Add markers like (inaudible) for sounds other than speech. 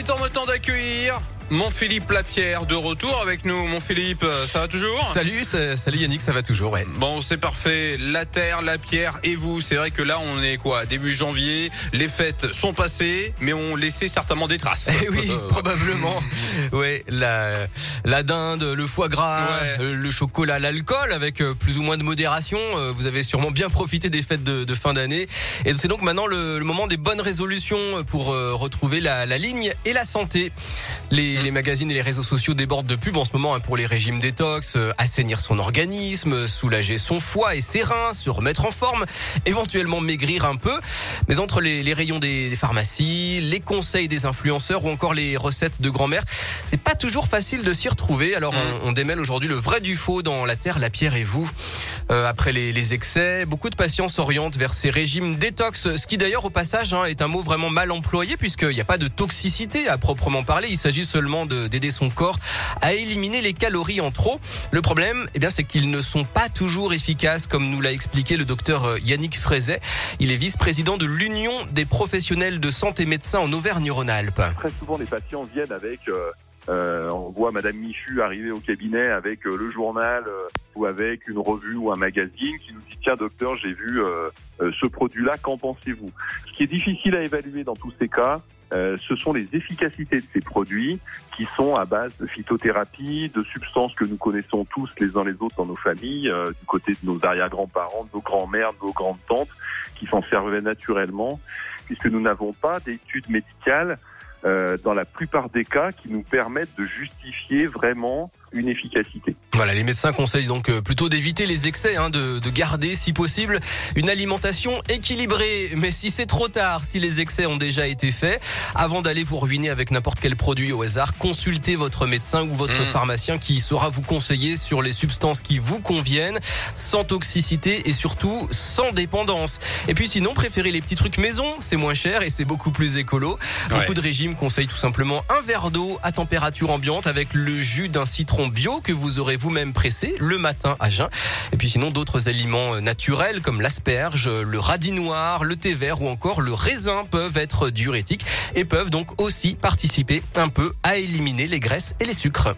est en temps d'accueillir mon Philippe Lapierre de retour avec nous. Mon Philippe, euh, ça va toujours Salut, salut Yannick, ça va toujours, ouais. Bon, c'est parfait. La terre, la pierre et vous. C'est vrai que là, on est quoi Début janvier. Les fêtes sont passées, mais on laissé certainement des traces. Eh oui, probablement. (laughs) Ouais, la, la dinde, le foie gras, euh, le chocolat, l'alcool, avec euh, plus ou moins de modération. Vous avez sûrement bien profité des fêtes de, de fin d'année. Et c'est donc maintenant le, le, moment des bonnes résolutions pour retrouver la, la ligne et la santé. Les, les magazines et les réseaux sociaux débordent de pubs en ce moment hein, pour les régimes détox, euh, assainir son organisme, soulager son foie et ses reins, se remettre en forme, éventuellement maigrir un peu. Mais entre les, les rayons des, pharmacies, les conseils des influenceurs ou encore les recettes de grand-mère, c'est pas toujours facile de s'y retrouver. Alors on, on démêle aujourd'hui le vrai du faux dans la terre, la pierre et vous. Euh, après les, les, excès, beaucoup de patients s'orientent vers ces régimes détox, ce qui d'ailleurs au passage hein, est un mot vraiment mal employé puisqu'il n'y a pas de toxicité à proprement parler. Il s'agit seulement d'aider son corps à éliminer les calories en trop. Le problème, eh bien, c'est qu'ils ne sont pas toujours efficaces, comme nous l'a expliqué le docteur euh, Yannick Frézet. Il est vice-président de l'Union des professionnels de santé médecins en Auvergne-Rhône-Alpes. Très souvent, les patients viennent avec euh, euh, on voit Madame Michu arriver au cabinet avec le journal ou avec une revue ou un magazine qui nous dit tiens docteur j'ai vu ce produit-là qu'en pensez-vous? Ce qui est difficile à évaluer dans tous ces cas euh, ce sont les efficacités de ces produits qui sont à base de phytothérapie, de substances que nous connaissons tous les uns les autres dans nos familles, euh, du côté de nos arrière-grands-parents, de nos grands-mères, de nos grandes-tantes, qui s'en servaient naturellement, puisque nous n'avons pas d'études médicales euh, dans la plupart des cas qui nous permettent de justifier vraiment une efficacité. Voilà, les médecins conseillent donc euh, plutôt d'éviter les excès, hein, de, de, garder si possible une alimentation équilibrée. Mais si c'est trop tard, si les excès ont déjà été faits, avant d'aller vous ruiner avec n'importe quel produit au hasard, consultez votre médecin ou votre mmh. pharmacien qui saura vous conseiller sur les substances qui vous conviennent, sans toxicité et surtout sans dépendance. Et puis sinon, préférez les petits trucs maison, c'est moins cher et c'est beaucoup plus écolo. Beaucoup de régimes conseillent tout simplement un verre d'eau à température ambiante avec le jus d'un citron bio que vous aurez vous-même pressé le matin à jeun. Et puis sinon d'autres aliments euh, naturels comme l'asperge, le radis noir, le thé vert ou encore le raisin peuvent être diurétiques et peuvent donc aussi participer un peu à éliminer les graisses et les sucres.